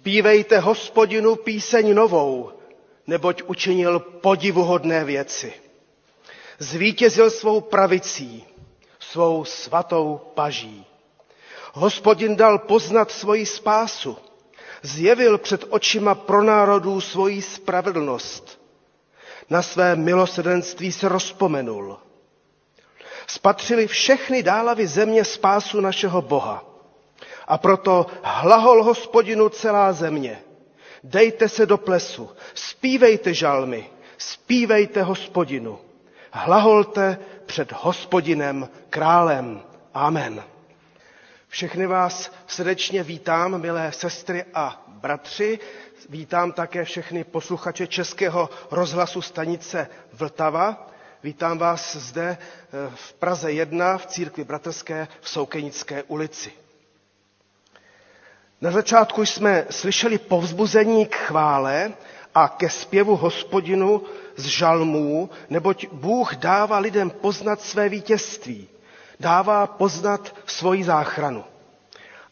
Spívejte hospodinu píseň novou, neboť učinil podivuhodné věci. Zvítězil svou pravicí, svou svatou paží. Hospodin dal poznat svoji spásu, zjevil před očima pro národů svoji spravedlnost. Na své milosedenství se rozpomenul. Spatřili všechny dálavy země spásu našeho Boha. A proto hlahol hospodinu celá země. Dejte se do plesu, zpívejte žalmy, zpívejte hospodinu. Hlaholte před hospodinem králem. Amen. Všechny vás srdečně vítám, milé sestry a bratři. Vítám také všechny posluchače Českého rozhlasu stanice Vltava. Vítám vás zde eh, v Praze 1 v církvi bratrské v Soukenické ulici. Na začátku jsme slyšeli povzbuzení k chvále a ke zpěvu hospodinu z žalmů, neboť Bůh dává lidem poznat své vítězství, dává poznat svoji záchranu.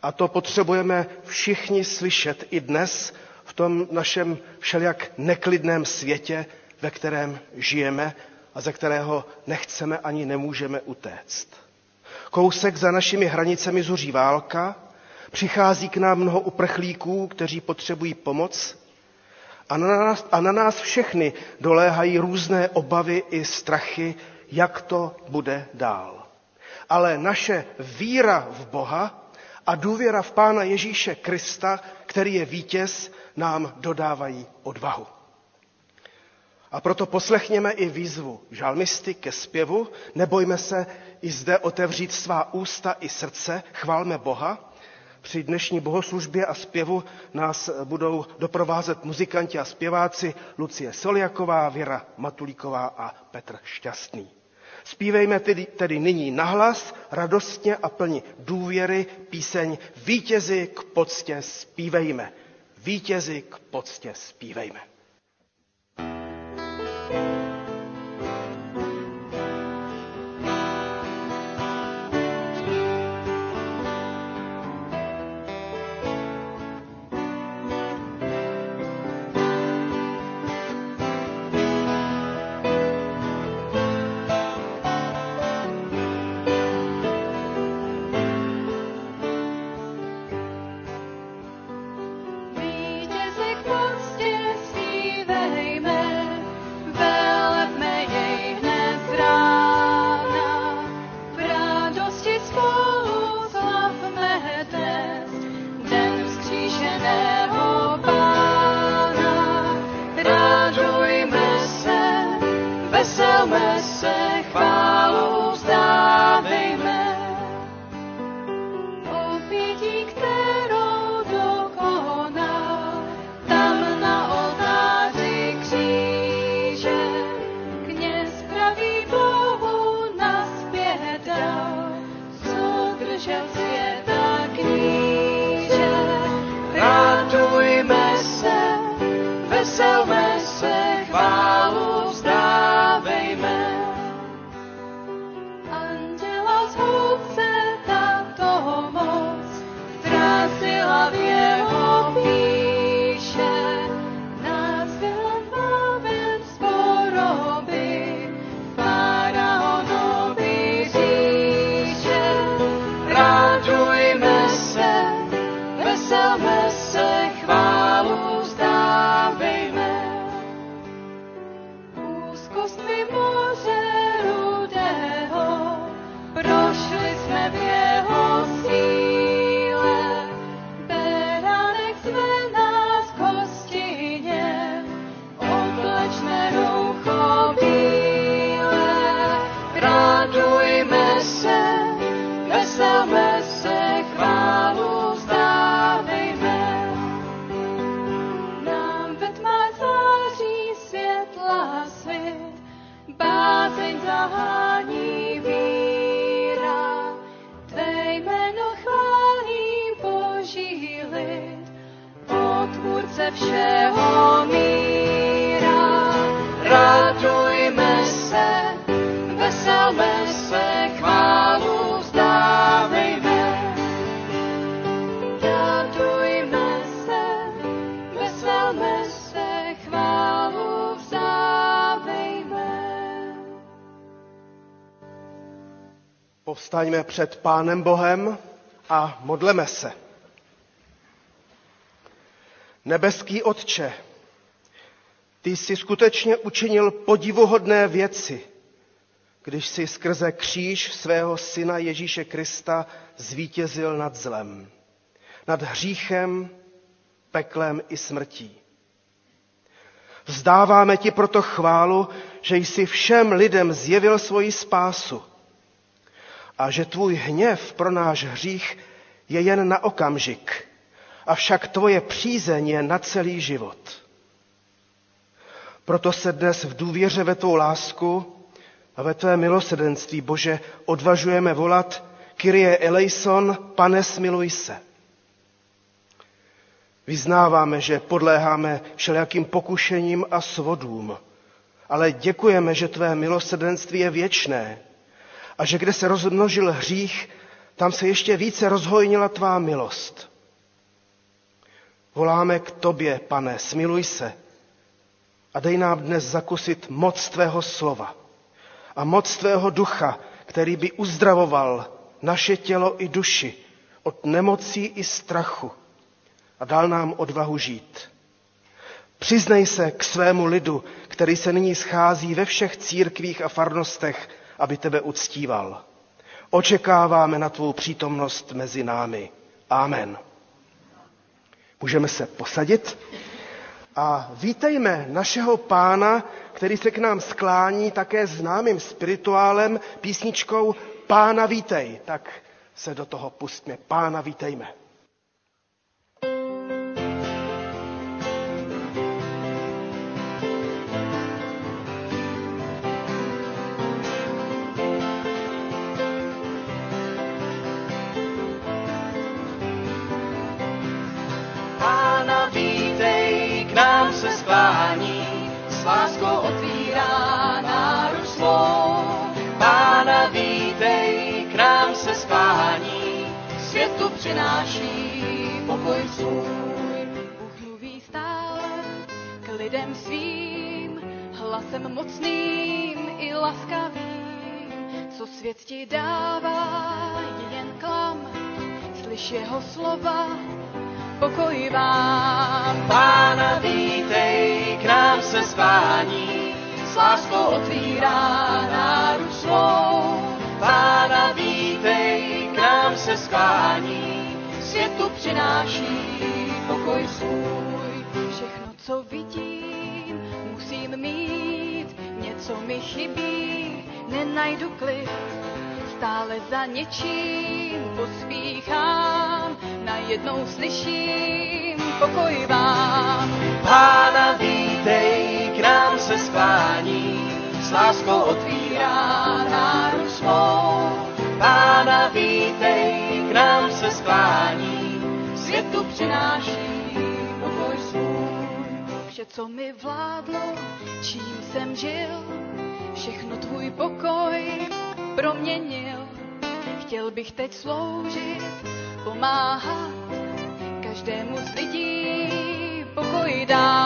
A to potřebujeme všichni slyšet i dnes v tom našem všelijak neklidném světě, ve kterém žijeme a ze kterého nechceme ani nemůžeme utéct. Kousek za našimi hranicemi zuří válka, přichází k nám mnoho uprchlíků, kteří potřebují pomoc a na nás, a na nás všechny doléhají různé obavy i strachy, jak to bude dál. Ale naše víra v Boha a důvěra v Pána Ježíše Krista, který je vítěz, nám dodávají odvahu. A proto poslechněme i výzvu žalmisty ke zpěvu, nebojme se i zde otevřít svá ústa i srdce, chválme Boha. Při dnešní bohoslužbě a zpěvu nás budou doprovázet muzikanti a zpěváci Lucie Soliaková, Věra Matulíková a Petr Šťastný. Spívejme tedy, tedy nyní nahlas, radostně a plni důvěry píseň Vítězi k poctě zpívejme. Vítězi k poctě zpívejme. Povstaňme před Pánem Bohem a modleme se. Nebeský Otče, ty jsi skutečně učinil podivuhodné věci, když si skrze kříž svého syna Ježíše Krista zvítězil nad zlem, nad hříchem, peklem i smrtí. Vzdáváme ti proto chválu, že jsi všem lidem zjevil svoji spásu a že tvůj hněv pro náš hřích je jen na okamžik, avšak tvoje přízeň je na celý život. Proto se dnes v důvěře ve tvou lásku a ve tvé milosedenství, Bože, odvažujeme volat Kyrie eleison, pane smiluj se. Vyznáváme, že podléháme všelijakým pokušením a svodům, ale děkujeme, že tvé milosrdenství je věčné a že kde se rozmnožil hřích, tam se ještě více rozhojnila tvá milost. Voláme k tobě, pane, smiluj se a dej nám dnes zakusit moc tvého slova a moc tvého ducha, který by uzdravoval naše tělo i duši od nemocí i strachu a dal nám odvahu žít. Přiznej se k svému lidu, který se nyní schází ve všech církvích a farnostech, aby tebe uctíval. Očekáváme na tvou přítomnost mezi námi. Amen. Můžeme se posadit a vítejme našeho pána, který se k nám sklání také známým spirituálem, písničkou Pána vítej. Tak se do toho pustme. Pána vítejme. Přináší pokoj svůj. Bůh mluví stále k lidem svým, hlasem mocným i laskavým. Co svět ti dává, je jen klam, slyš jeho slova, pokoj vám. Pána vítej, k nám se spání, s láskou otvírá náruč svou. Pána vítej, k nám se světu přináší pokoj svůj. Všechno, co vidím, musím mít, něco mi chybí, nenajdu klid. Stále za něčím pospíchám, najednou slyším pokoj vám. Pána vítej, k nám se sklání, s láskou otvírá náruč svou. Pána vítej, k nám se sklání, světu přináší pokoj svůj. Vše, co mi vládlo, čím jsem žil, všechno tvůj pokoj proměnil. Chtěl bych teď sloužit, pomáhat, každému z lidí pokoj dát.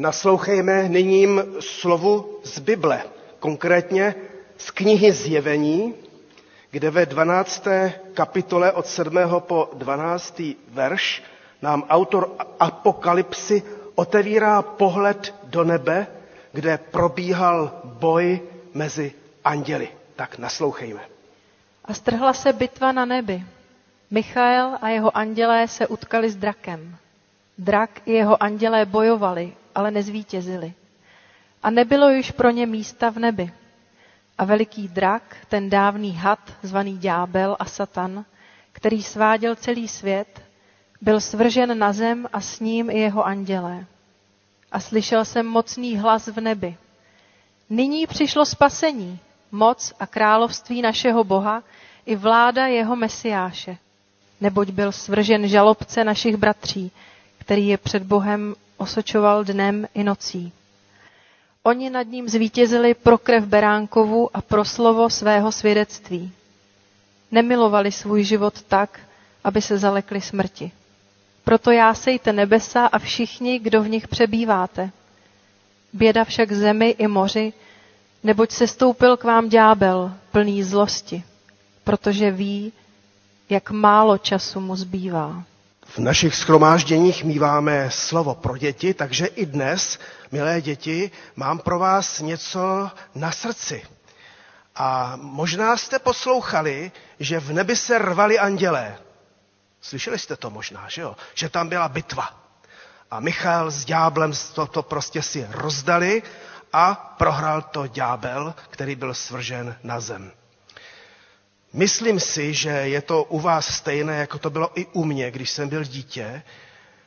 Naslouchejme nyním slovu z Bible, konkrétně z knihy Zjevení, kde ve 12. kapitole od 7. po 12. verš nám autor Apokalypsy otevírá pohled do nebe, kde probíhal boj mezi anděli. Tak naslouchejme. A strhla se bitva na nebi. Michael a jeho andělé se utkali s drakem. Drak i jeho andělé bojovali, ale nezvítězili. A nebylo již pro ně místa v nebi. A veliký drak, ten dávný had, zvaný ďábel a satan, který sváděl celý svět, byl svržen na zem a s ním i jeho andělé. A slyšel jsem mocný hlas v nebi. Nyní přišlo spasení, moc a království našeho Boha i vláda jeho Mesiáše. Neboť byl svržen žalobce našich bratří, který je před Bohem osočoval dnem i nocí. Oni nad ním zvítězili pro krev Beránkovu a pro slovo svého svědectví. Nemilovali svůj život tak, aby se zalekli smrti. Proto jásejte nebesa a všichni, kdo v nich přebýváte. Běda však zemi i moři, neboť se stoupil k vám ďábel, plný zlosti, protože ví, jak málo času mu zbývá. V našich schromážděních míváme slovo pro děti, takže i dnes, milé děti, mám pro vás něco na srdci. A možná jste poslouchali, že v nebi se rvali andělé. Slyšeli jste to možná, že jo? Že tam byla bitva. A Michal s ďáblem to, to prostě si rozdali a prohrál to ďábel, který byl svržen na zem. Myslím si, že je to u vás stejné, jako to bylo i u mě, když jsem byl dítě,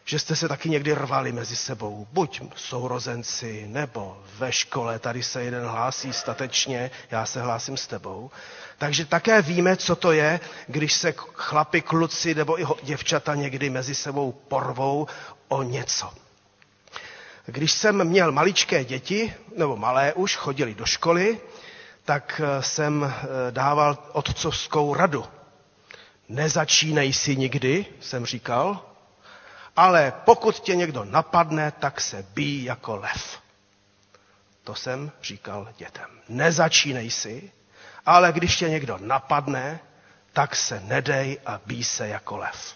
že jste se taky někdy rvali mezi sebou, buď sourozenci, nebo ve škole, tady se jeden hlásí statečně, já se hlásím s tebou. Takže také víme, co to je, když se chlapi, kluci nebo i děvčata někdy mezi sebou porvou o něco. Když jsem měl maličké děti, nebo malé už, chodili do školy, tak eh, jsem eh, dával otcovskou radu. Nezačínej si nikdy, jsem říkal, ale pokud tě někdo napadne, tak se bí jako lev. To jsem říkal dětem. Nezačínej si, ale když tě někdo napadne, tak se nedej a bí se jako lev.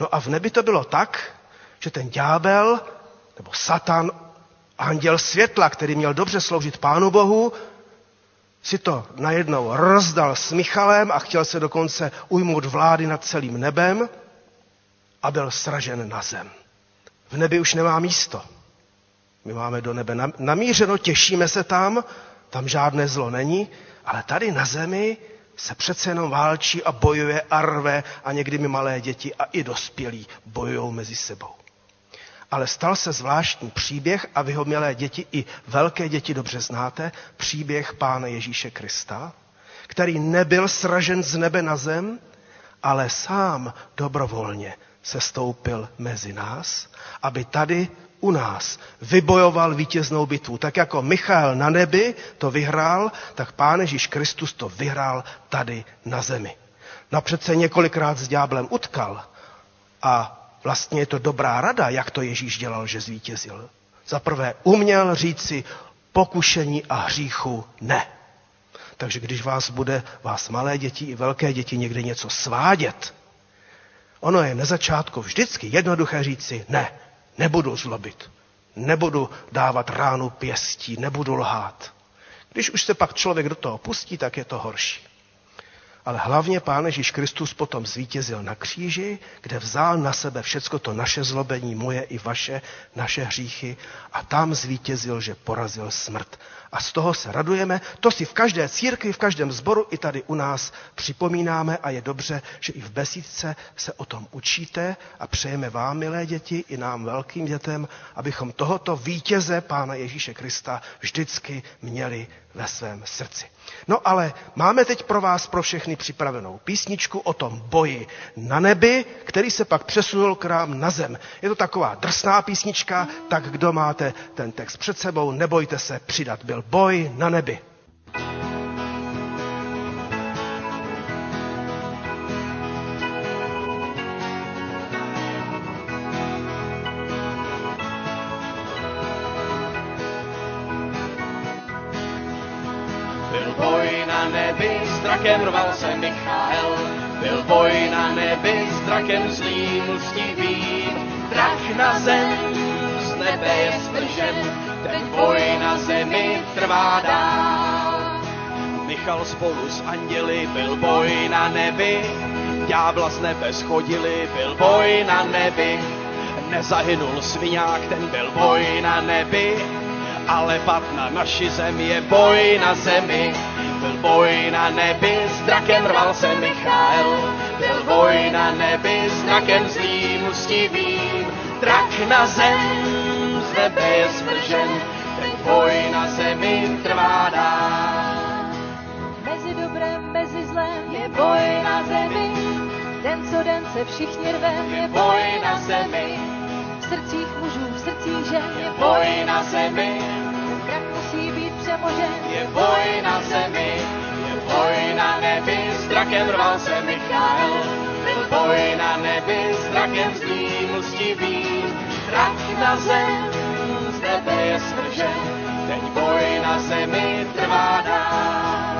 No a v nebi to bylo tak, že ten ďábel, nebo Satan, anděl světla, který měl dobře sloužit Pánu Bohu, si to najednou rozdal s Michalem a chtěl se dokonce ujmout vlády nad celým nebem a byl sražen na zem. V nebi už nemá místo. My máme do nebe namířeno, těšíme se tam, tam žádné zlo není, ale tady na zemi se přece jenom válčí a bojuje a rve a někdy mi malé děti a i dospělí bojují mezi sebou. Ale stal se zvláštní příběh a vy ho, milé děti, i velké děti dobře znáte, příběh Pána Ježíše Krista, který nebyl sražen z nebe na zem, ale sám dobrovolně se stoupil mezi nás, aby tady u nás vybojoval vítěznou bitvu. Tak jako Michal na nebi to vyhrál, tak Pán Ježíš Kristus to vyhrál tady na zemi. No přece několikrát s ďáblem utkal a vlastně je to dobrá rada, jak to Ježíš dělal, že zvítězil. Za prvé uměl říci pokušení a hříchu ne. Takže když vás bude, vás malé děti i velké děti někde něco svádět, ono je na začátku vždycky jednoduché říci ne, nebudu zlobit, nebudu dávat ránu pěstí, nebudu lhát. Když už se pak člověk do toho pustí, tak je to horší. Ale hlavně Pán Ježíš Kristus potom zvítězil na kříži, kde vzal na sebe všecko to naše zlobení, moje i vaše, naše hříchy a tam zvítězil, že porazil smrt. A z toho se radujeme. To si v každé církvi, v každém sboru i tady u nás připomínáme a je dobře, že i v besídce se o tom učíte a přejeme vám, milé děti, i nám velkým dětem, abychom tohoto vítěze Pána Ježíše Krista vždycky měli ve svém srdci. No ale máme teď pro vás pro všechny připravenou písničku o tom boji na nebi, který se pak přesunul k nám na zem. Je to taková drsná písnička, tak kdo máte ten text před sebou, nebojte se přidat. Byl boj na nebi. Drakem rval se Michael. Byl boj na nebi, s drakem zlý mstivý. Drak na zem, z nebe je svržen, ten boj na zemi trvá dál. Michal spolu s anděli, byl boj na nebi, ďábla z nebe schodili, byl boj na nebi. Nezahynul sviňák, ten byl boj na nebi, ale pad na naši zemi je boj na zemi. Byl boj na nebi, s drakem rval se Michael. Byl boj na nebi, s drakem zlým ustivým. Drak na zem, z nebe je svržen, ten boj na zemi trvá dál. Mezi dobrem, mezi zlem je boj na zemi. Den co den se všichni rvem Je boj na zemi, V srdcích mužů, v srdcích žen je boj na zemi, Strach musí být přemožen. je boj na zemi, je boj na nebi, s drakem rval se Michael. Byl boj na nebi, s drakem zlým drak na zem, z nebe je svržen, teď boj na zemi trvá dál.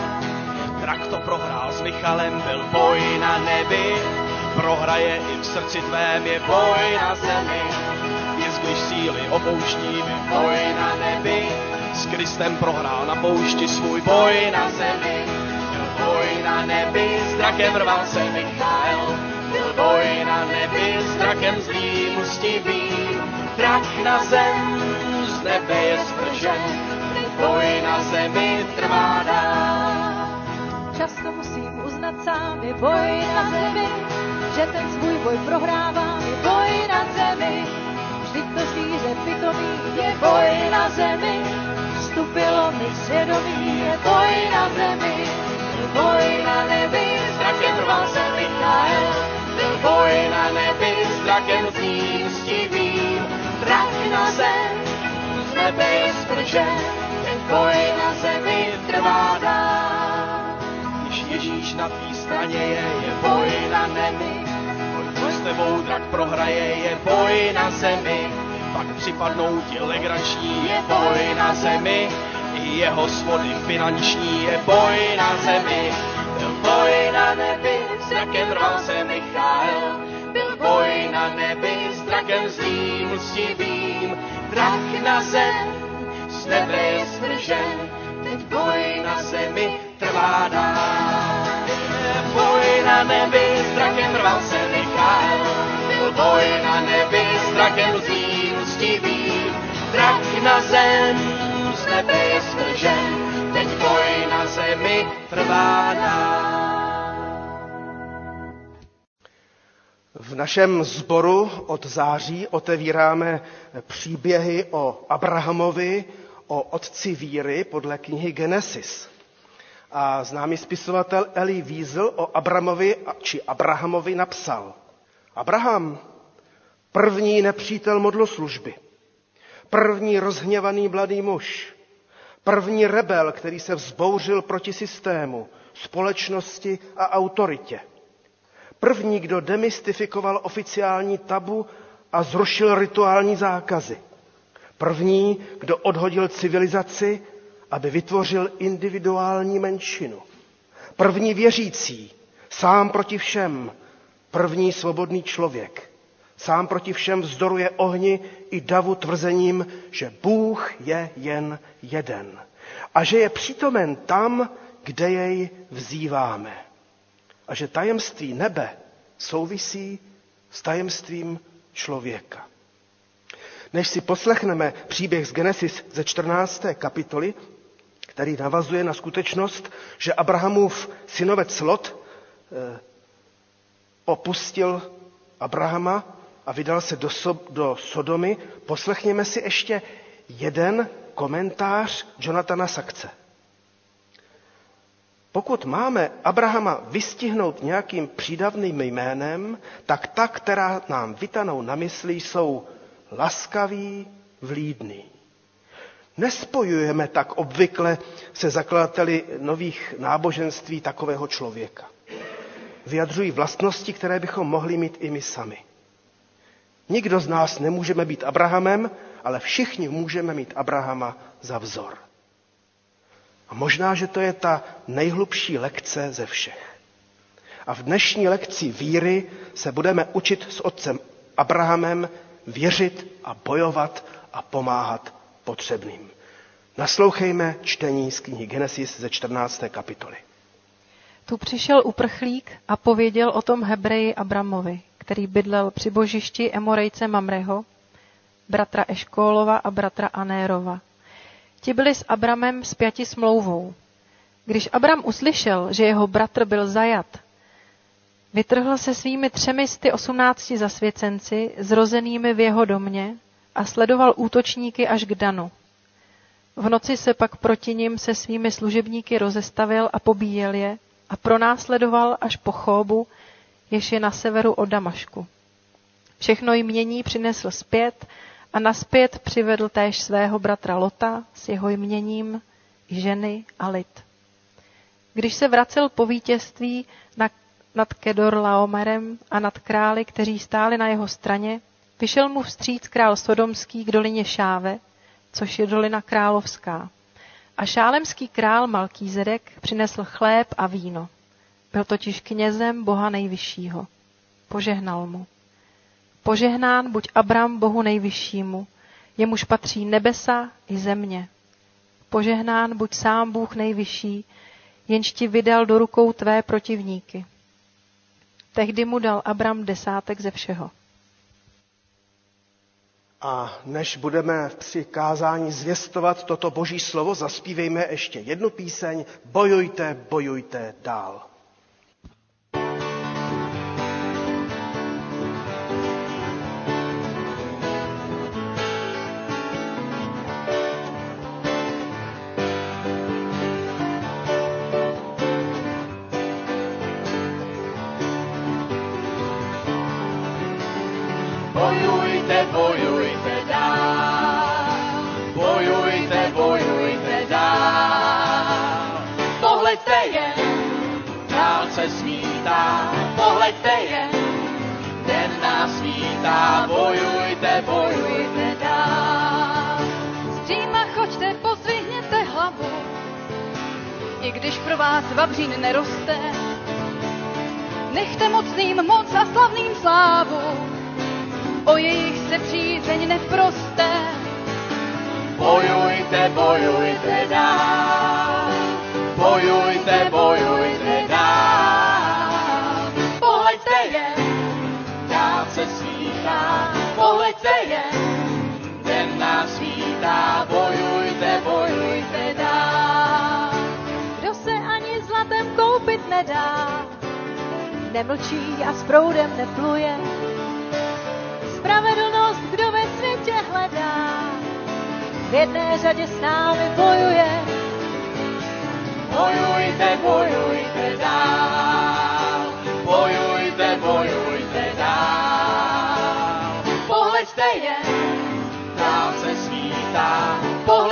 To prohrál s Michalem, byl boj na nebi, prohraje i v srdci tvém, je boj na zemi. Jest, když síly opouští, boj na nebi, s Kristem prohrál na poušti svůj boj na zemi. Byl boj na nebi, s drakem rval se Michael. Byl boj na nebi, s drakem zlým mstivým. Drak na zem, z nebe je svržen, teď boj na zemi trvá dál. Často musím uznat sám, je boj na zemi, že ten svůj boj prohrávám, je boj na zemi. Vždyť to zvíře pitomý, je boj na zemi, vstupilo mi svědomí, je boj na zemi, je boj na nebi, S drakem rval se Michael, byl boj na nebi, s drakem zlým stivým. Drak na zem, z nebe je svržen, ten boj na zemi trvá dál. Když Ježíš na tvý straně je, je boj na nebi, boj, s tebou drak prohraje, je boj na zemi. Pak připadnou ti legrační, je boj na zemi, i jeho svody finanční, je boj na zemi. Byl boj na nebi, s drakem rval se Michael. Byl boj na nebi, s drakem zlým mstivým. Drak na zem, z nebe je svržen, teď boj na zemi trvá dál. Boj na nebi, s drakem rval se Michael. Byl boj na nebi, s drakem zlým mstivým. Drak na zem, z nebe je svržen, teď boj na zemi trvá dál. V našem sboru od září otevíráme příběhy o Abrahamovi, o otci víry podle knihy Genesis. A známý spisovatel Eli Wiesel o Abramovi či Abrahamovi napsal. Abraham, první nepřítel modloslužby, první rozhněvaný mladý muž, první rebel, který se vzbouřil proti systému, společnosti a autoritě. První, kdo demystifikoval oficiální tabu a zrušil rituální zákazy. První, kdo odhodil civilizaci, aby vytvořil individuální menšinu. První věřící, sám proti všem, první svobodný člověk. Sám proti všem vzdoruje ohni i davu tvrzením, že Bůh je jen jeden a že je přítomen tam, kde jej vzýváme a že tajemství nebe souvisí s tajemstvím člověka. Než si poslechneme příběh z Genesis ze 14. kapitoly, který navazuje na skutečnost, že Abrahamův synovec Lot eh, opustil Abrahama a vydal se do, so, do Sodomy, poslechněme si ještě jeden komentář Jonathana Sakce. Pokud máme Abrahama vystihnout nějakým přídavným jménem, tak ta, která nám vytanou na mysli, jsou laskavý, vlídný. Nespojujeme tak obvykle se zakladateli nových náboženství takového člověka. Vyjadřují vlastnosti, které bychom mohli mít i my sami. Nikdo z nás nemůžeme být Abrahamem, ale všichni můžeme mít Abrahama za vzor. A možná, že to je ta nejhlubší lekce ze všech. A v dnešní lekci víry se budeme učit s otcem Abrahamem věřit a bojovat a pomáhat potřebným. Naslouchejme čtení z knihy Genesis ze 14. kapitoly. Tu přišel uprchlík a pověděl o tom Hebreji Abramovi, který bydlel při božišti Emorejce Mamreho, bratra Eškólova a bratra Anérova. Ti byli s Abramem spjati smlouvou. Když Abram uslyšel, že jeho bratr byl zajat, vytrhl se svými třemi sty osmnácti zasvěcenci, zrozenými v jeho domě, a sledoval útočníky až k Danu. V noci se pak proti nim se svými služebníky rozestavil a pobíjel je a pronásledoval až po Chóbu, jež je na severu od Damašku. Všechno jmění přinesl zpět a naspět přivedl též svého bratra Lota s jeho jměním, ženy a lid. Když se vracel po vítězství na, nad Kedor Laomerem a nad králi, kteří stáli na jeho straně, vyšel mu vstříc král Sodomský k dolině Šáve, což je dolina královská. A šálemský král Malkýzedek přinesl chléb a víno. Byl totiž knězem Boha nejvyššího. Požehnal mu. Požehnán buď Abram Bohu nejvyššímu, jemuž patří nebesa i země. Požehnán buď sám Bůh nejvyšší, jenž ti vydal do rukou tvé protivníky. Tehdy mu dal Abram desátek ze všeho. A než budeme v přikázání zvěstovat toto boží slovo, zaspívejme ještě jednu píseň Bojujte, bojujte dál.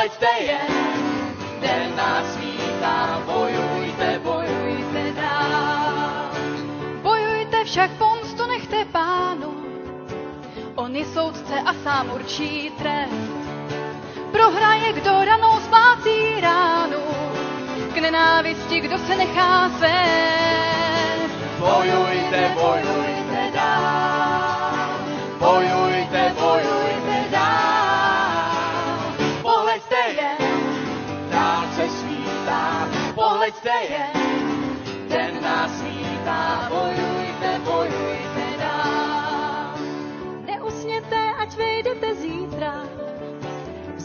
Pohleďte jen, den nás svítá. Bojujte, bojujte dál. Bojujte však pomstu nechte pánu, on je soudce a sám určí trest. Prohraje, kdo ranou splácí ránu, k nenávisti, kdo se nechá svést. Bojujte, bojujte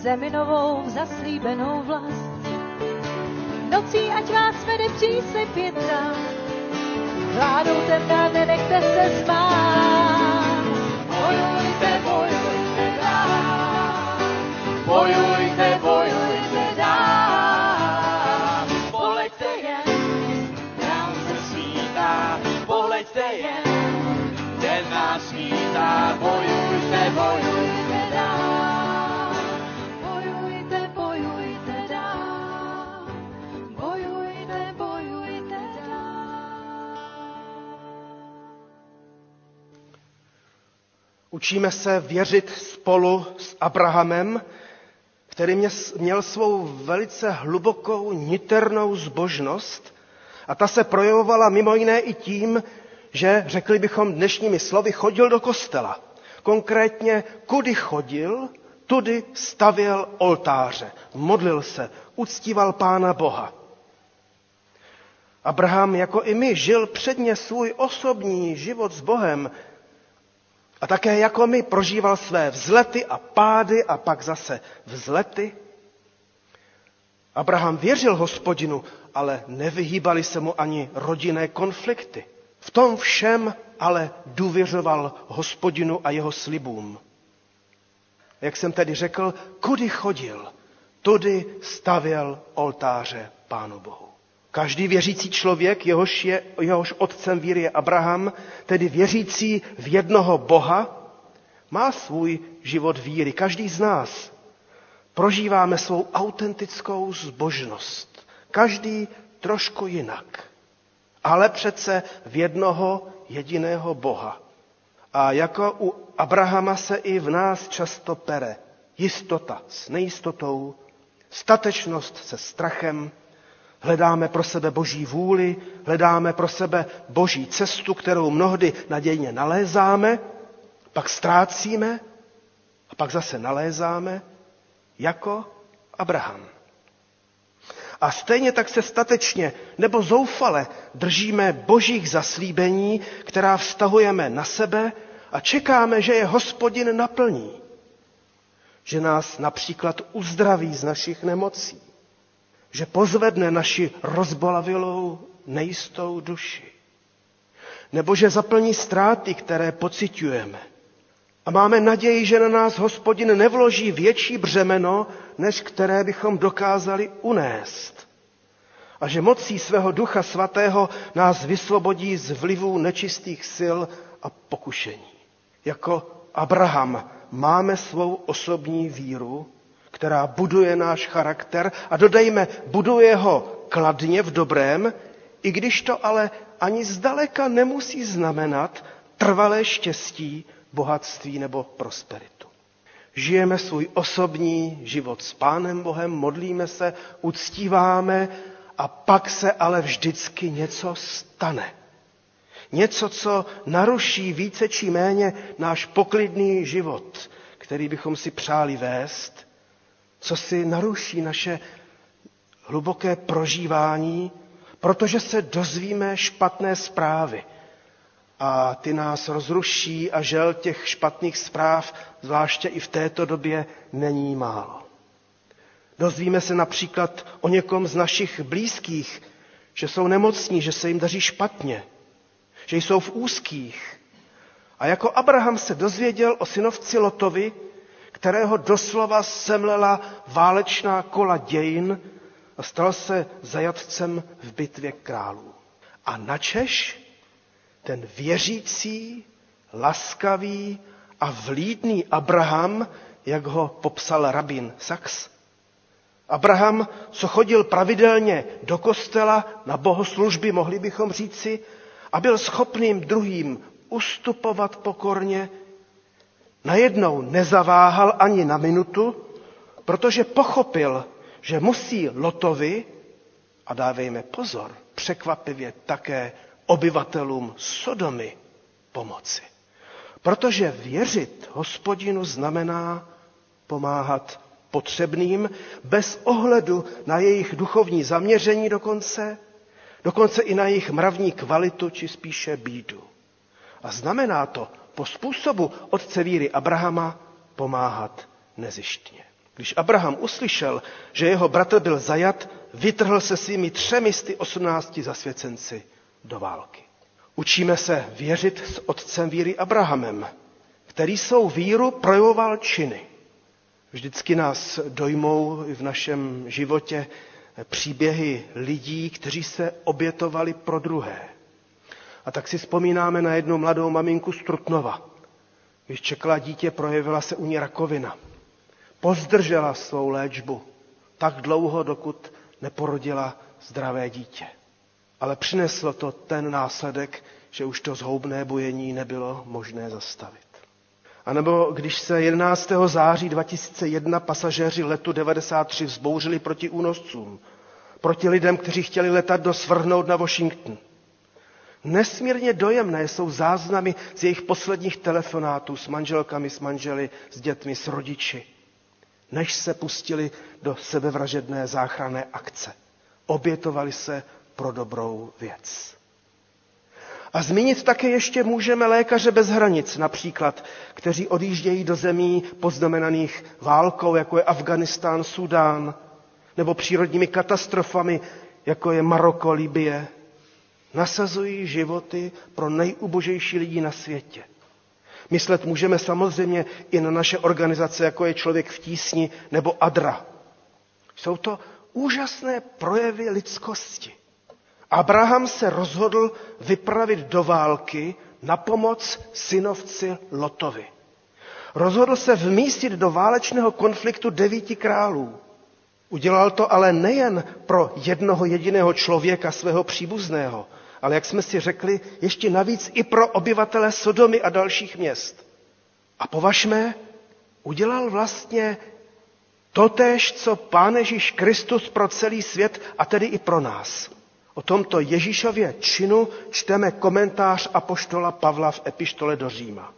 zemi novou v zaslíbenou vlast. Nocí, ať vás vede příslip větra, vládou temna nenechte se spát. Bojujte, bojujte dál. Bojujte Učíme se věřit spolu s Abrahamem, který mě- měl svou velice hlubokou, niternou zbožnost a ta se projevovala mimo jiné i tím, že, řekli bychom dnešními slovy, chodil do kostela. Konkrétně, kudy chodil, tudy stavěl oltáře, modlil se, uctíval Pána Boha. Abraham, jako i my, žil předně svůj osobní život s Bohem, a také jako my prožíval své vzlety a pády a pak zase vzlety. Abraham věřil hospodinu, ale nevyhýbali se mu ani rodinné konflikty. V tom všem ale důvěřoval hospodinu a jeho slibům. Jak jsem tedy řekl, kudy chodil, tudy stavěl oltáře Pánu Bohu. Každý věřící člověk, jehož, je, jehož otcem víry je Abraham, tedy věřící v jednoho Boha, má svůj život víry. Každý z nás prožíváme svou autentickou zbožnost. Každý trošku jinak. Ale přece v jednoho jediného Boha. A jako u Abrahama se i v nás často pere jistota s nejistotou, statečnost se strachem, hledáme pro sebe boží vůli, hledáme pro sebe boží cestu, kterou mnohdy nadějně nalézáme, pak ztrácíme a pak zase nalézáme jako Abraham. A stejně tak se statečně nebo zoufale držíme božích zaslíbení, která vztahujeme na sebe a čekáme, že je hospodin naplní. Že nás například uzdraví z našich nemocí. Že pozvedne naši rozbolavilou, nejistou duši. Nebo že zaplní ztráty, které pocitujeme. A máme naději, že na nás hospodin nevloží větší břemeno, než které bychom dokázali unést. A že mocí svého ducha svatého nás vysvobodí z vlivů nečistých sil a pokušení. Jako Abraham máme svou osobní víru, která buduje náš charakter a dodejme, buduje ho kladně v dobrém, i když to ale ani zdaleka nemusí znamenat trvalé štěstí, bohatství nebo prosperitu. Žijeme svůj osobní život s Pánem Bohem, modlíme se, uctíváme a pak se ale vždycky něco stane. Něco, co naruší více či méně náš poklidný život, který bychom si přáli vést, co si naruší naše hluboké prožívání, protože se dozvíme špatné zprávy. A ty nás rozruší a žel těch špatných zpráv, zvláště i v této době, není málo. Dozvíme se například o někom z našich blízkých, že jsou nemocní, že se jim daří špatně, že jsou v úzkých. A jako Abraham se dozvěděl o synovci Lotovi, kterého doslova semlela válečná kola dějin a stal se zajatcem v bitvě králů. A načeš ten věřící, laskavý a vlídný Abraham, jak ho popsal rabin Sachs, Abraham, co chodil pravidelně do kostela na bohoslužby, mohli bychom říci, a byl schopným druhým ustupovat pokorně, najednou nezaváhal ani na minutu, protože pochopil, že musí Lotovi, a dávejme pozor, překvapivě také obyvatelům Sodomy pomoci. Protože věřit hospodinu znamená pomáhat potřebným bez ohledu na jejich duchovní zaměření dokonce, dokonce i na jejich mravní kvalitu, či spíše bídu. A znamená to po způsobu otce víry Abrahama pomáhat nezištně. Když Abraham uslyšel, že jeho bratr byl zajat, vytrhl se svými třemi osmnácti zasvěcenci do války. Učíme se věřit s otcem víry Abrahamem, který svou víru projevoval činy. Vždycky nás dojmou v našem životě příběhy lidí, kteří se obětovali pro druhé. A tak si vzpomínáme na jednu mladou maminku z Trutnova. Když čekala dítě, projevila se u ní rakovina. Pozdržela svou léčbu tak dlouho, dokud neporodila zdravé dítě. Ale přineslo to ten následek, že už to zhoubné bujení nebylo možné zastavit. A nebo když se 11. září 2001 pasažéři letu 93 vzbouřili proti únoscům, proti lidem, kteří chtěli letat do svrhnout na Washington. Nesmírně dojemné jsou záznamy z jejich posledních telefonátů s manželkami, s manželi, s dětmi, s rodiči, než se pustili do sebevražedné záchranné akce. Obětovali se pro dobrou věc. A zmínit také ještě můžeme lékaře bez hranic, například, kteří odjíždějí do zemí poznamenaných válkou, jako je Afganistán, Sudán, nebo přírodními katastrofami, jako je Maroko, Libie. Nasazují životy pro nejubožejší lidi na světě. Myslet můžeme samozřejmě i na naše organizace, jako je Člověk v tísni nebo ADRA. Jsou to úžasné projevy lidskosti. Abraham se rozhodl vypravit do války na pomoc synovci Lotovi. Rozhodl se vmístit do válečného konfliktu devíti králů. Udělal to ale nejen pro jednoho jediného člověka, svého příbuzného, ale jak jsme si řekli, ještě navíc i pro obyvatele Sodomy a dalších měst. A považme, udělal vlastně totéž, co Pán Ježíš Kristus pro celý svět a tedy i pro nás. O tomto Ježíšově činu čteme komentář apoštola Pavla v epištole do Říma.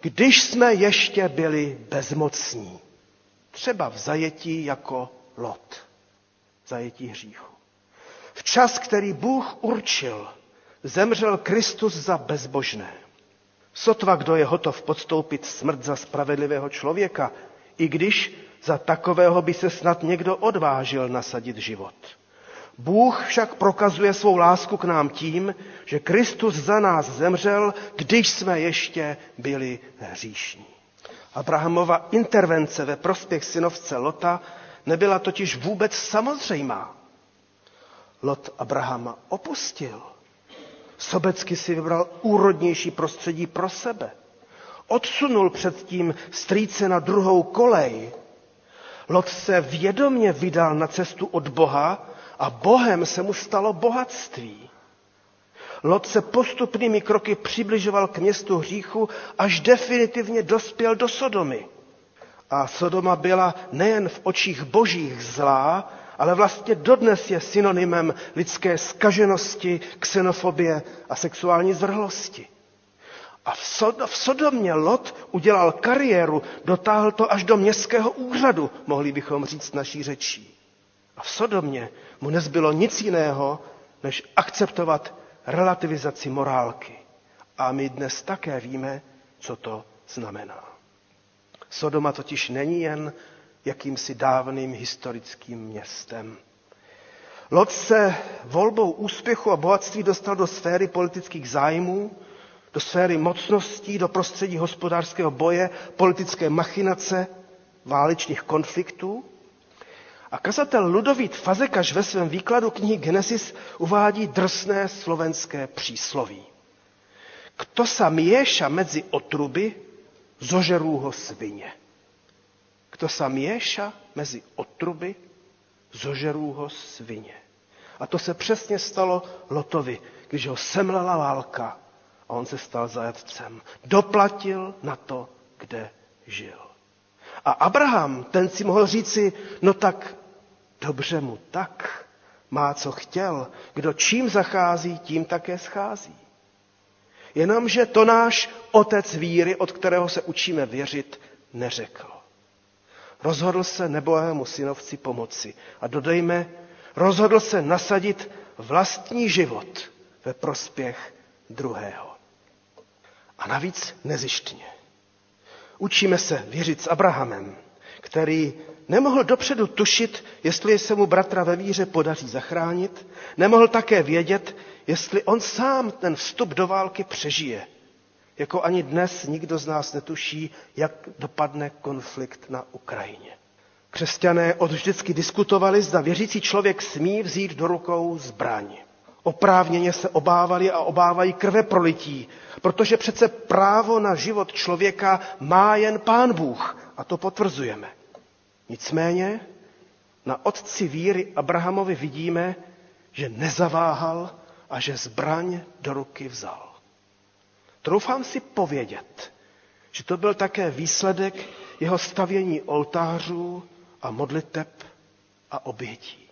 Když jsme ještě byli bezmocní, třeba v zajetí jako Lot, zajetí hříchu. V čas, který Bůh určil, zemřel Kristus za bezbožné. Sotva kdo je hotov podstoupit smrt za spravedlivého člověka, i když za takového by se snad někdo odvážil nasadit život. Bůh však prokazuje svou lásku k nám tím, že Kristus za nás zemřel, když jsme ještě byli hříšní. Abrahamova intervence ve prospěch synovce Lota nebyla totiž vůbec samozřejmá. Lot Abrahama opustil. Sobecky si vybral úrodnější prostředí pro sebe. Odsunul předtím strýce na druhou kolej. Lot se vědomně vydal na cestu od Boha a Bohem se mu stalo bohatství. Lot se postupnými kroky přibližoval k městu hříchu, až definitivně dospěl do Sodomy. A Sodoma byla nejen v očích božích zlá, ale vlastně dodnes je synonymem lidské skaženosti, xenofobie a sexuální zvrhlosti. A v, Sod- v Sodomě Lot udělal kariéru, dotáhl to až do městského úřadu, mohli bychom říct naší řečí. A v Sodomě mu nezbylo nic jiného, než akceptovat relativizaci morálky. A my dnes také víme, co to znamená. Sodoma totiž není jen jakýmsi dávným historickým městem. Lot se volbou úspěchu a bohatství dostal do sféry politických zájmů, do sféry mocností, do prostředí hospodářského boje, politické machinace, válečných konfliktů. A kazatel Ludovít Fazekaš ve svém výkladu knihy Genesis uvádí drsné slovenské přísloví. Kto sa mieša mezi otruby, zožerú ho svině. Kto sa mieša mezi otruby, zožerú ho svině. A to se přesně stalo Lotovi, když ho semlela válka a on se stal zajatcem. Doplatil na to, kde žil. A Abraham, ten si mohl říci, no tak dobře mu tak, má co chtěl, kdo čím zachází, tím také schází. Jenomže to náš otec víry, od kterého se učíme věřit, neřekl. Rozhodl se nebohému synovci pomoci. A dodejme, rozhodl se nasadit vlastní život ve prospěch druhého. A navíc nezištně. Učíme se věřit s Abrahamem, který nemohl dopředu tušit, jestli se mu bratra ve víře podaří zachránit, nemohl také vědět, jestli on sám ten vstup do války přežije. Jako ani dnes nikdo z nás netuší, jak dopadne konflikt na Ukrajině. Křesťané od vždycky diskutovali, zda věřící člověk smí vzít do rukou zbraň. Oprávněně se obávali a obávají krve prolití, protože přece právo na život člověka má jen Pán Bůh a to potvrzujeme. Nicméně na otci víry Abrahamovi vidíme, že nezaváhal a že zbraň do ruky vzal. Troufám si povědět, že to byl také výsledek jeho stavění oltářů a modliteb a obětí.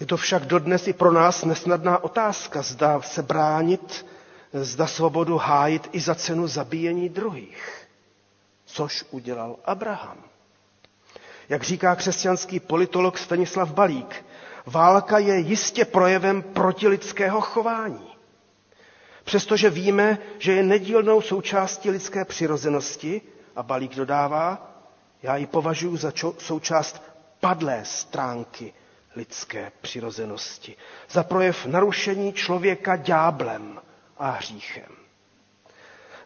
Je to však dodnes i pro nás nesnadná otázka, zda se bránit, zda svobodu hájit i za cenu zabíjení druhých. Což udělal Abraham. Jak říká křesťanský politolog Stanislav Balík, válka je jistě projevem protilidského chování. Přestože víme, že je nedílnou součástí lidské přirozenosti, a Balík dodává, já ji považuji za čo- součást padlé stránky lidské přirozenosti, za projev narušení člověka dňáblem a hříchem.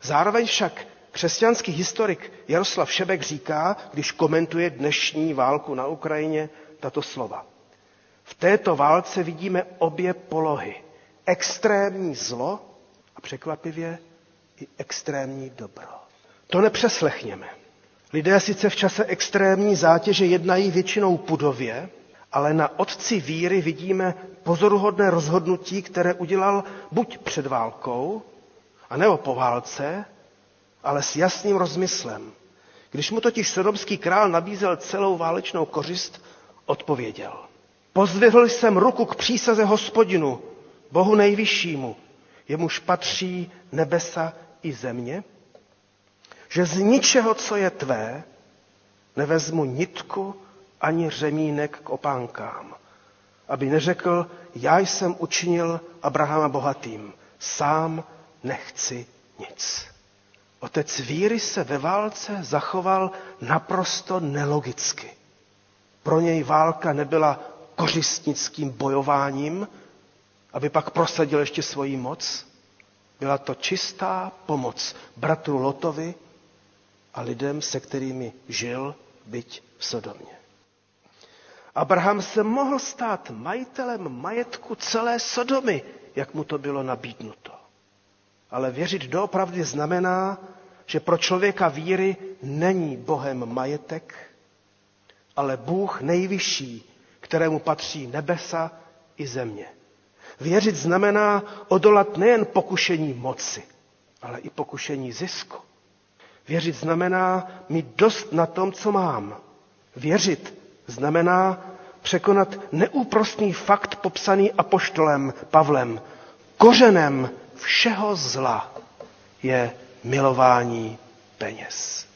Zároveň však křesťanský historik Jaroslav Šebek říká, když komentuje dnešní válku na Ukrajině, tato slova. V této válce vidíme obě polohy. Extrémní zlo překvapivě i extrémní dobro. To nepřeslechněme. Lidé sice v čase extrémní zátěže jednají většinou pudově, ale na otci víry vidíme pozoruhodné rozhodnutí, které udělal buď před válkou, anebo po válce, ale s jasným rozmyslem. Když mu totiž sodomský král nabízel celou válečnou kořist, odpověděl. Pozvihl jsem ruku k přísaze hospodinu, Bohu nejvyššímu, jemuž patří nebesa i země, že z ničeho, co je tvé, nevezmu nitku ani řemínek k opánkám, aby neřekl, já jsem učinil Abrahama bohatým, sám nechci nic. Otec víry se ve válce zachoval naprosto nelogicky. Pro něj válka nebyla kořistnickým bojováním, aby pak prosadil ještě svoji moc. Byla to čistá pomoc bratru Lotovi a lidem, se kterými žil, byť v Sodomě. Abraham se mohl stát majitelem majetku celé Sodomy, jak mu to bylo nabídnuto. Ale věřit doopravdy znamená, že pro člověka víry není Bohem majetek, ale Bůh nejvyšší, kterému patří nebesa i země. Věřit znamená odolat nejen pokušení moci, ale i pokušení zisku. Věřit znamená mít dost na tom, co mám. Věřit znamená překonat neúprostný fakt popsaný apoštolem Pavlem. Kořenem všeho zla je milování peněz.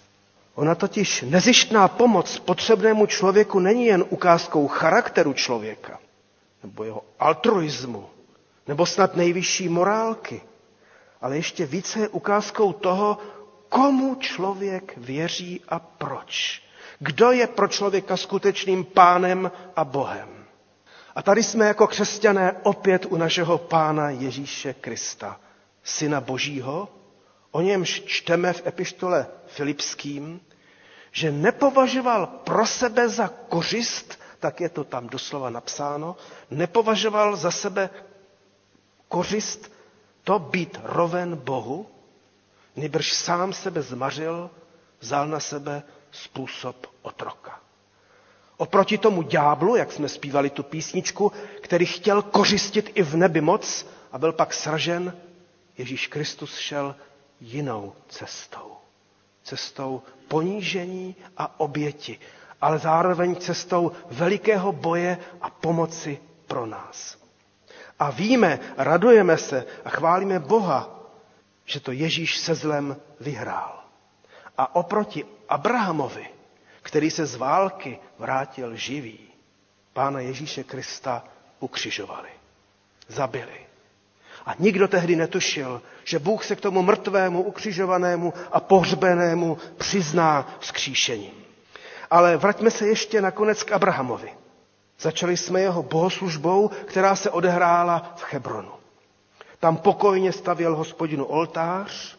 Ona totiž nezištná pomoc potřebnému člověku není jen ukázkou charakteru člověka, nebo jeho altruismu, nebo snad nejvyšší morálky, ale ještě více je ukázkou toho, komu člověk věří a proč. Kdo je pro člověka skutečným pánem a Bohem. A tady jsme jako křesťané opět u našeho pána Ježíše Krista, syna Božího, o němž čteme v epištole Filipským, že nepovažoval pro sebe za kořist, tak je to tam doslova napsáno, nepovažoval za sebe kořist to být roven Bohu, nebrž sám sebe zmařil, vzal na sebe způsob otroka. Oproti tomu ďáblu, jak jsme zpívali tu písničku, který chtěl kořistit i v nebi moc a byl pak sražen, Ježíš Kristus šel jinou cestou. Cestou ponížení a oběti, ale zároveň cestou velikého boje a pomoci pro nás. A víme, radujeme se a chválíme Boha, že to Ježíš se zlem vyhrál. A oproti Abrahamovi, který se z války vrátil živý, pána Ježíše Krista ukřižovali, zabili. A nikdo tehdy netušil, že Bůh se k tomu mrtvému, ukřižovanému a pohřbenému přizná skříšením. Ale vraťme se ještě nakonec k Abrahamovi. Začali jsme jeho bohoslužbou, která se odehrála v Hebronu. Tam pokojně stavěl hospodinu oltář,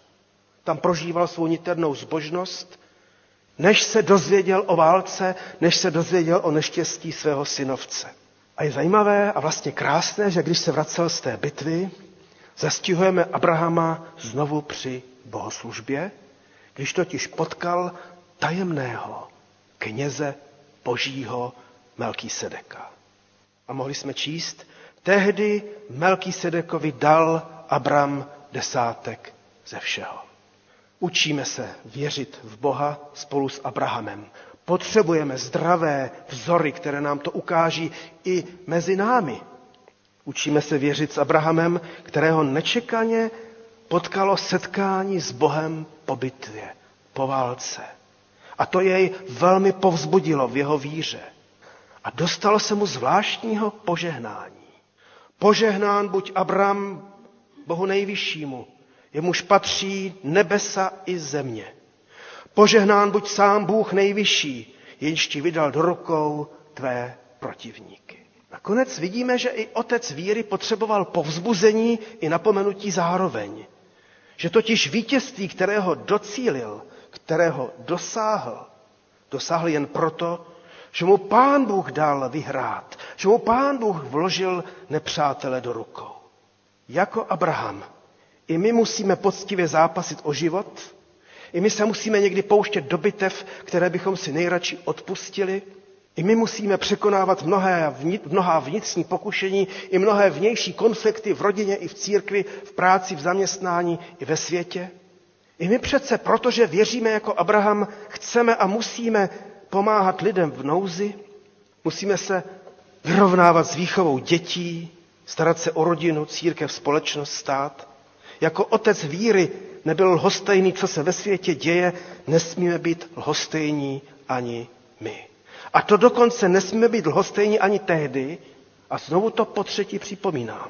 tam prožíval svou niternou zbožnost, než se dozvěděl o válce, než se dozvěděl o neštěstí svého synovce. A je zajímavé a vlastně krásné, že když se vracel z té bitvy, zastihujeme Abrahama znovu při bohoslužbě, když totiž potkal tajemného kněze božího Melkýsedeka. A mohli jsme číst, tehdy Melkýsedekovi dal Abram desátek ze všeho. Učíme se věřit v Boha spolu s Abrahamem. Potřebujeme zdravé vzory, které nám to ukáží i mezi námi. Učíme se věřit s Abrahamem, kterého nečekaně potkalo setkání s Bohem po bitvě, po válce. A to jej velmi povzbudilo v jeho víře. A dostalo se mu zvláštního požehnání. Požehnán buď Abram Bohu nejvyššímu, jemuž patří nebesa i země. Požehnán buď sám Bůh nejvyšší, jenž ti vydal do rukou tvé protivníky. Nakonec vidíme, že i otec víry potřeboval povzbuzení i napomenutí zároveň. Že totiž vítězství, kterého docílil, kterého dosáhl, dosáhl jen proto, Že mu pán Bůh dal vyhrát. Že mu pán Bůh vložil nepřátele do rukou. Jako Abraham. I my musíme poctivě zápasit o život. I my se musíme někdy pouštět do bitev, které bychom si nejradši odpustili. I my musíme překonávat mnohé, mnohá vnitřní pokušení i mnohé vnější konflikty v rodině i v církvi, v práci, v zaměstnání i ve světě. I my přece, protože věříme jako Abraham, chceme a musíme pomáhat lidem v nouzi, musíme se vyrovnávat s výchovou dětí, starat se o rodinu, církev, společnost, stát. Jako otec víry nebyl lhostejný, co se ve světě děje, nesmíme být lhostejní ani my. A to dokonce nesmíme být lhostejní ani tehdy, a znovu to po třetí připomínám,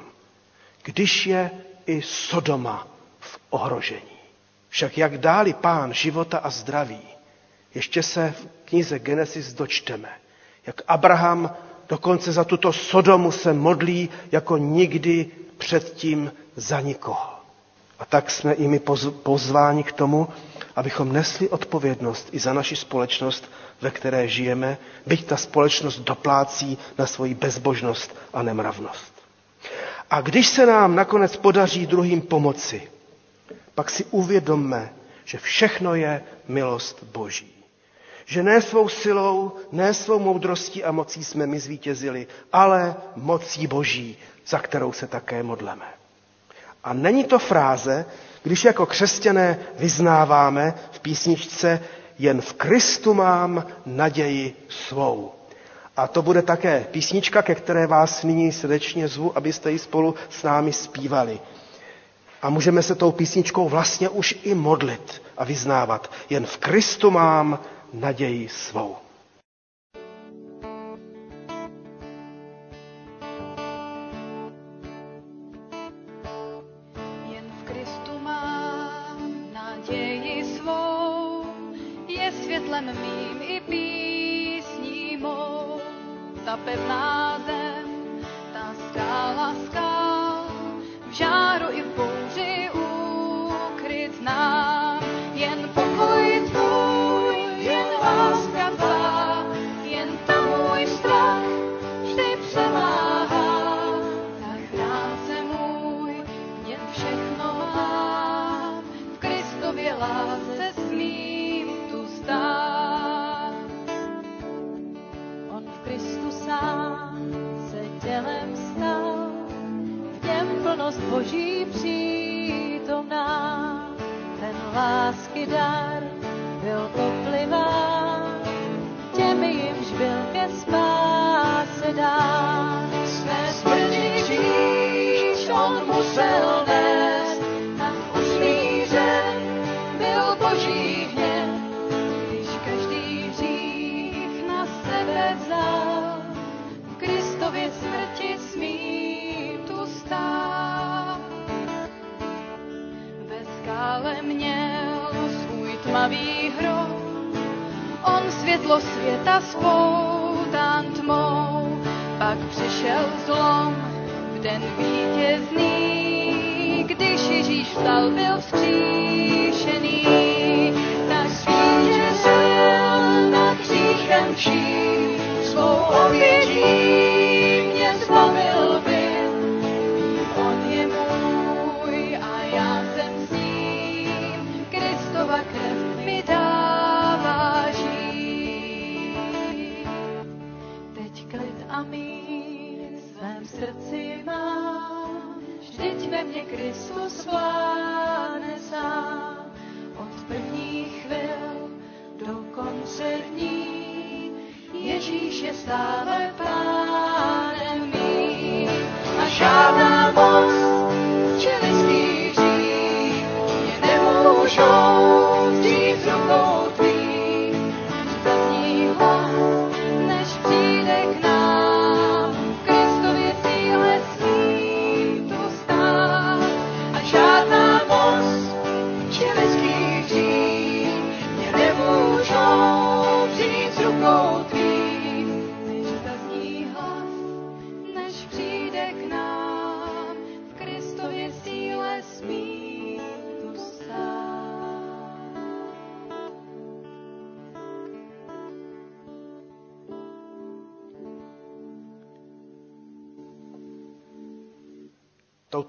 když je i Sodoma v ohrožení. Však jak dáli pán života a zdraví, ještě se v knize Genesis dočteme, jak Abraham dokonce za tuto Sodomu se modlí jako nikdy předtím za nikoho. A tak jsme i my pozváni k tomu, abychom nesli odpovědnost i za naši společnost, ve které žijeme, byť ta společnost doplácí na svoji bezbožnost a nemravnost. A když se nám nakonec podaří druhým pomoci, pak si uvědomme, že všechno je milost Boží. Že ne svou silou, ne svou moudrostí a mocí jsme my zvítězili, ale mocí Boží, za kterou se také modleme. A není to fráze, když jako křesťané vyznáváme v písničce jen v Kristu mám naději svou. A to bude také písnička, ke které vás nyní srdečně zvu, abyste ji spolu s námi zpívali. A můžeme se tou písničkou vlastně už i modlit a vyznávat. Jen v Kristu mám naději svou. světlem mým i písní mou. Ta pevná zem, ta skála, skála. hoje měl svůj tmavý hrob. On světlo světa spoután tmou, pak přišel zlom v den vítězný, když Ježíš vstal, byl vzkříšený. Tak vítězil nad hříchem vším, svou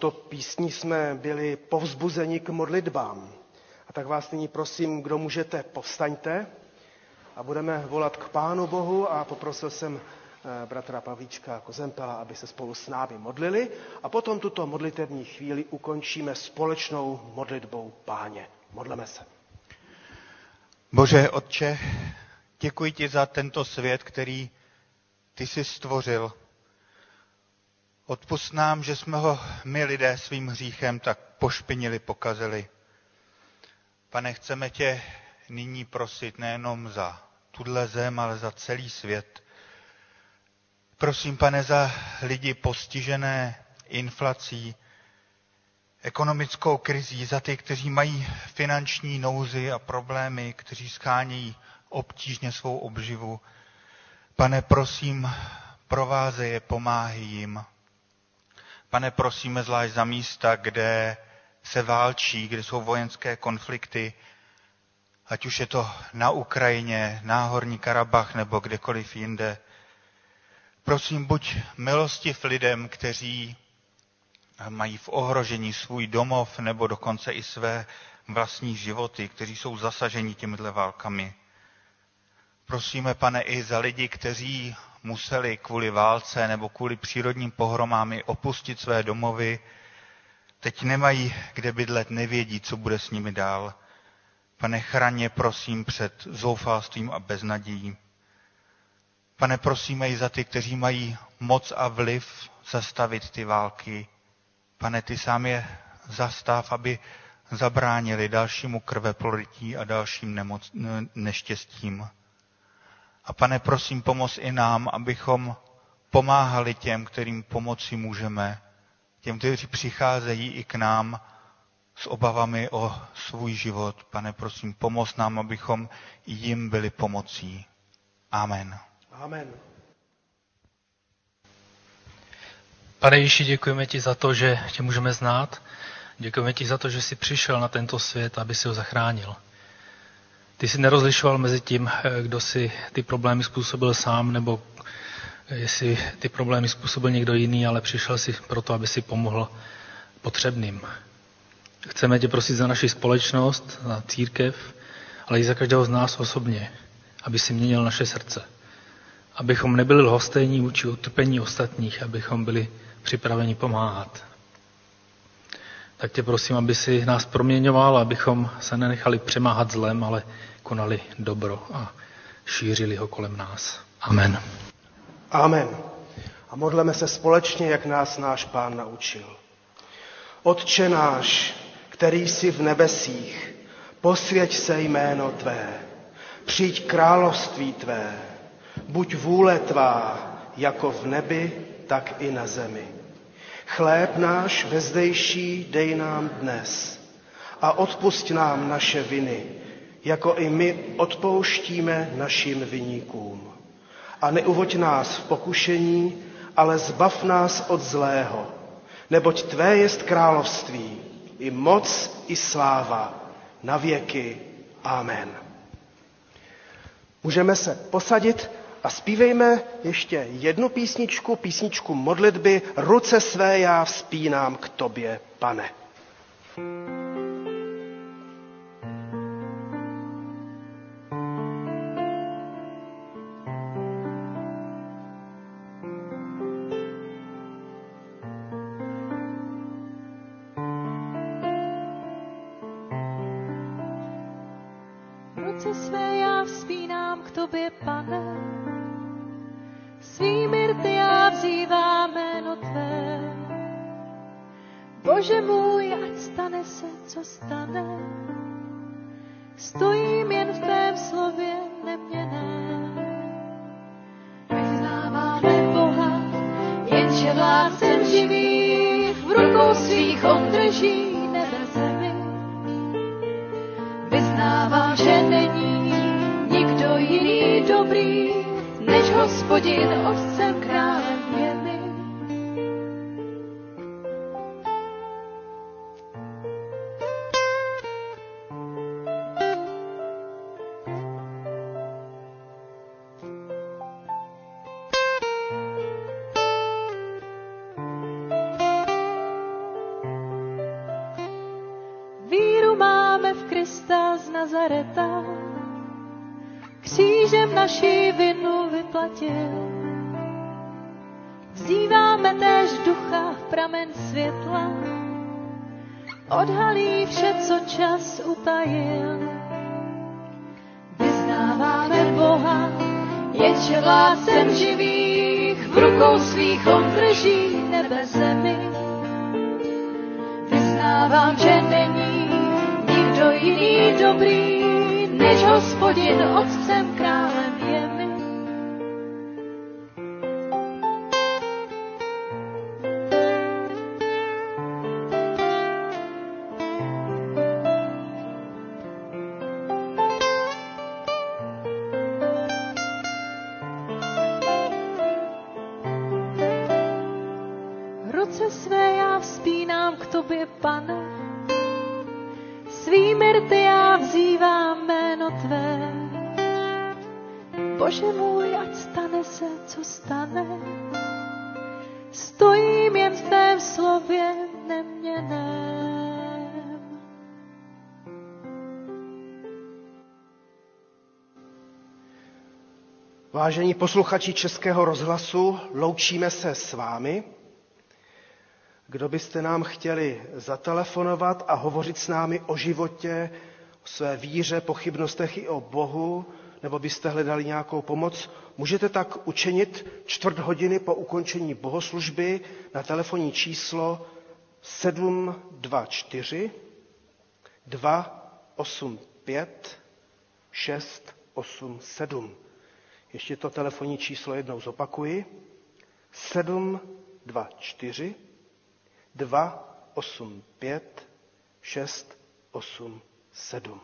Touto písní jsme byli povzbuzeni k modlitbám. A tak vás nyní prosím, kdo můžete, povstaňte a budeme volat k Pánu Bohu a poprosil jsem eh, bratra Pavlíčka Kozempela, aby se spolu s námi modlili a potom tuto modlitevní chvíli ukončíme společnou modlitbou Páně. Modleme se. Bože Otče, děkuji ti za tento svět, který ty jsi stvořil. Odpust nám, že jsme ho my lidé svým hříchem tak pošpinili, pokazili. Pane, chceme tě nyní prosit nejenom za tuhle zem, ale za celý svět. Prosím, pane, za lidi postižené inflací, ekonomickou krizí, za ty, kteří mají finanční nouzy a problémy, kteří schánějí obtížně svou obživu. Pane, prosím, provázej je, pomáhej jim. Pane, prosíme zvlášť za místa, kde se válčí, kde jsou vojenské konflikty, ať už je to na Ukrajině, Náhorní Karabach nebo kdekoliv jinde. Prosím, buď milostiv lidem, kteří mají v ohrožení svůj domov nebo dokonce i své vlastní životy, kteří jsou zasaženi těmihle válkami. Prosíme, pane, i za lidi, kteří museli kvůli válce nebo kvůli přírodním pohromám opustit své domovy, teď nemají kde bydlet, nevědí, co bude s nimi dál. Pane, chraně prosím před zoufalstvím a beznadějí. Pane, prosíme i za ty, kteří mají moc a vliv zastavit ty války. Pane, ty sám je zastav, aby zabránili dalšímu krveprolití a dalším nemoc, neštěstím. A pane, prosím, pomoz i nám, abychom pomáhali těm, kterým pomoci můžeme, těm, kteří přicházejí i k nám s obavami o svůj život. Pane, prosím, pomoz nám, abychom i jim byli pomocí. Amen. Amen. Pane Ježíši, děkujeme ti za to, že tě můžeme znát. Děkujeme ti za to, že jsi přišel na tento svět, aby si ho zachránil. Ty jsi nerozlišoval mezi tím, eh, kdo si ty problémy způsobil sám, nebo jestli ty problémy způsobil někdo jiný, ale přišel si proto, aby si pomohl potřebným. Chceme tě prosit za naši společnost, za církev, ale i za každého z nás osobně, aby si měnil naše srdce. Abychom nebyli lhostejní vůči utrpení ostatních, abychom byli připraveni pomáhat. Tak tě prosím, aby si nás proměňoval, abychom se nenechali přemáhat zlem, ale konali dobro a šířili ho kolem nás. Amen. Amen. A modleme se společně, jak nás náš Pán naučil. Otče náš, který jsi v nebesích, posvěť se jméno Tvé, přijď království Tvé, buď vůle Tvá, jako v nebi, tak i na zemi. Chléb náš vezdejší dej nám dnes a odpust nám naše viny, jako i my odpouštíme našim viníkům. A neuvoď nás v pokušení, ale zbav nás od zlého, neboť Tvé jest království, i moc, i sláva, na věky. Amen. Můžeme se posadit a zpívejme ještě jednu písničku, písničku modlitby Ruce své já vzpínám k tobě, pane. srdce své já vzpínám k tobě, pane. Svými rty já vzývám jméno tvé. Bože můj, ať stane se, co stane. Stojím jen v tvém slově neměné. Vyznáváme Boha, jenže vládcem živý. dobrý, než hospodin otcem král. Odhalí vše, co čas utajil. Vyznáváme Boha, jenže vládcem živých, v rukou svých on drží nebe zemi. Vyznávám, že není nikdo jiný dobrý, než hospodin otcem Bože můj, ať stane se, co stane, stojím jen v tvém slově neměném. Vážení posluchači Českého rozhlasu, loučíme se s vámi. Kdo byste nám chtěli zatelefonovat a hovořit s námi o životě, o své víře, pochybnostech i o Bohu, nebo byste hledali nějakou pomoc, můžete tak učinit čtvrt hodiny po ukončení bohoslužby na telefonní číslo 724 285 687. Ještě to telefonní číslo jednou zopakuji. 724 285 687.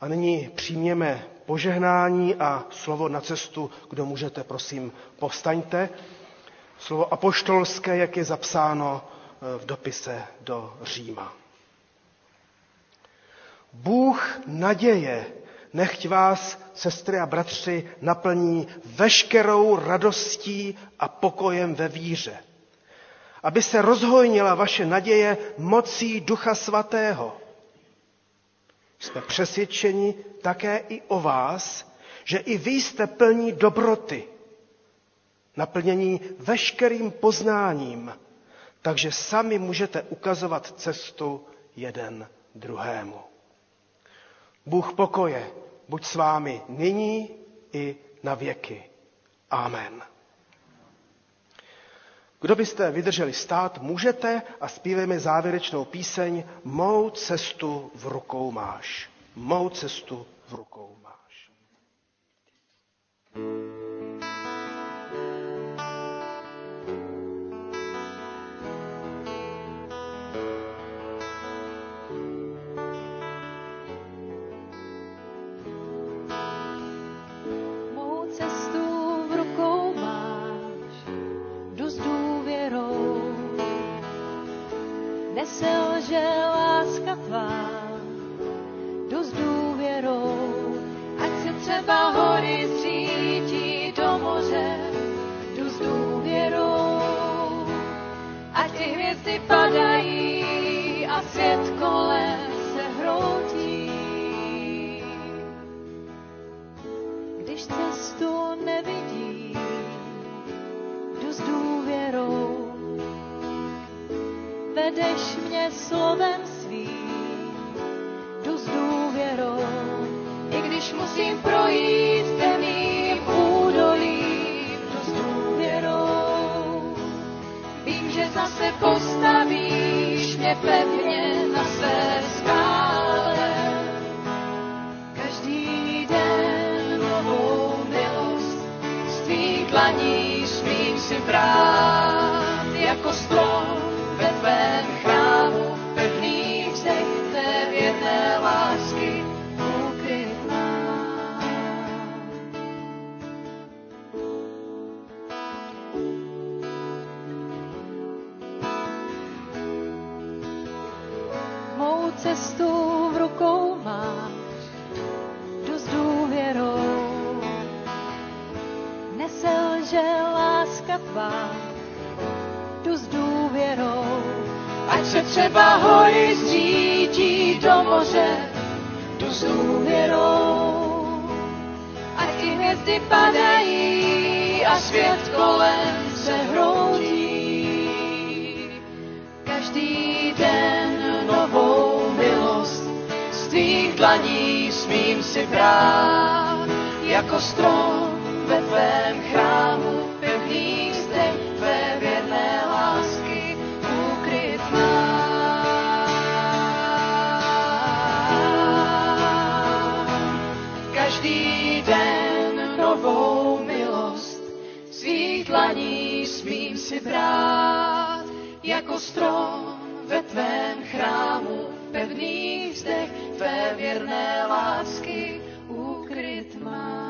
A nyní přijměme požehnání a slovo na cestu, kdo můžete, prosím, povstaňte. Slovo apoštolské, jak je zapsáno v dopise do Říma. Bůh naděje, nechť vás, sestry a bratři, naplní veškerou radostí a pokojem ve víře aby se rozhojnila vaše naděje mocí Ducha Svatého. Jsme přesvědčeni také i o vás, že i vy jste plní dobroty, naplnění veškerým poznáním, takže sami můžete ukazovat cestu jeden druhému. Bůh pokoje, buď s vámi nyní i na věky. Amen. Kdo byste vydrželi stát, můžete a zpívejme závěrečnou píseň Mou cestu v rukou máš. Mou cestu v rukou máš. Padají a svět kolem se hroutí. Když cestu nevidím, jdu s důvěrou. Vedeš mě slovem svým, jdu s důvěrou. I když musím projít že zase postavíš mě pevně na své skále. Každý den novou milost z tvých dlaní smím si brát jako strom tvá, jdu s důvěrou. Ať se třeba hory zřítí do moře, s důvěrou. Ať i hvězdy padají a svět kolem se hroutí. Každý den novou milost z tvých dlaní smím si brát jako strom ve tvém chrámu smím si brát jako strom ve tvém chrámu, pevný vzdech tvé věrné lásky ukryt mám.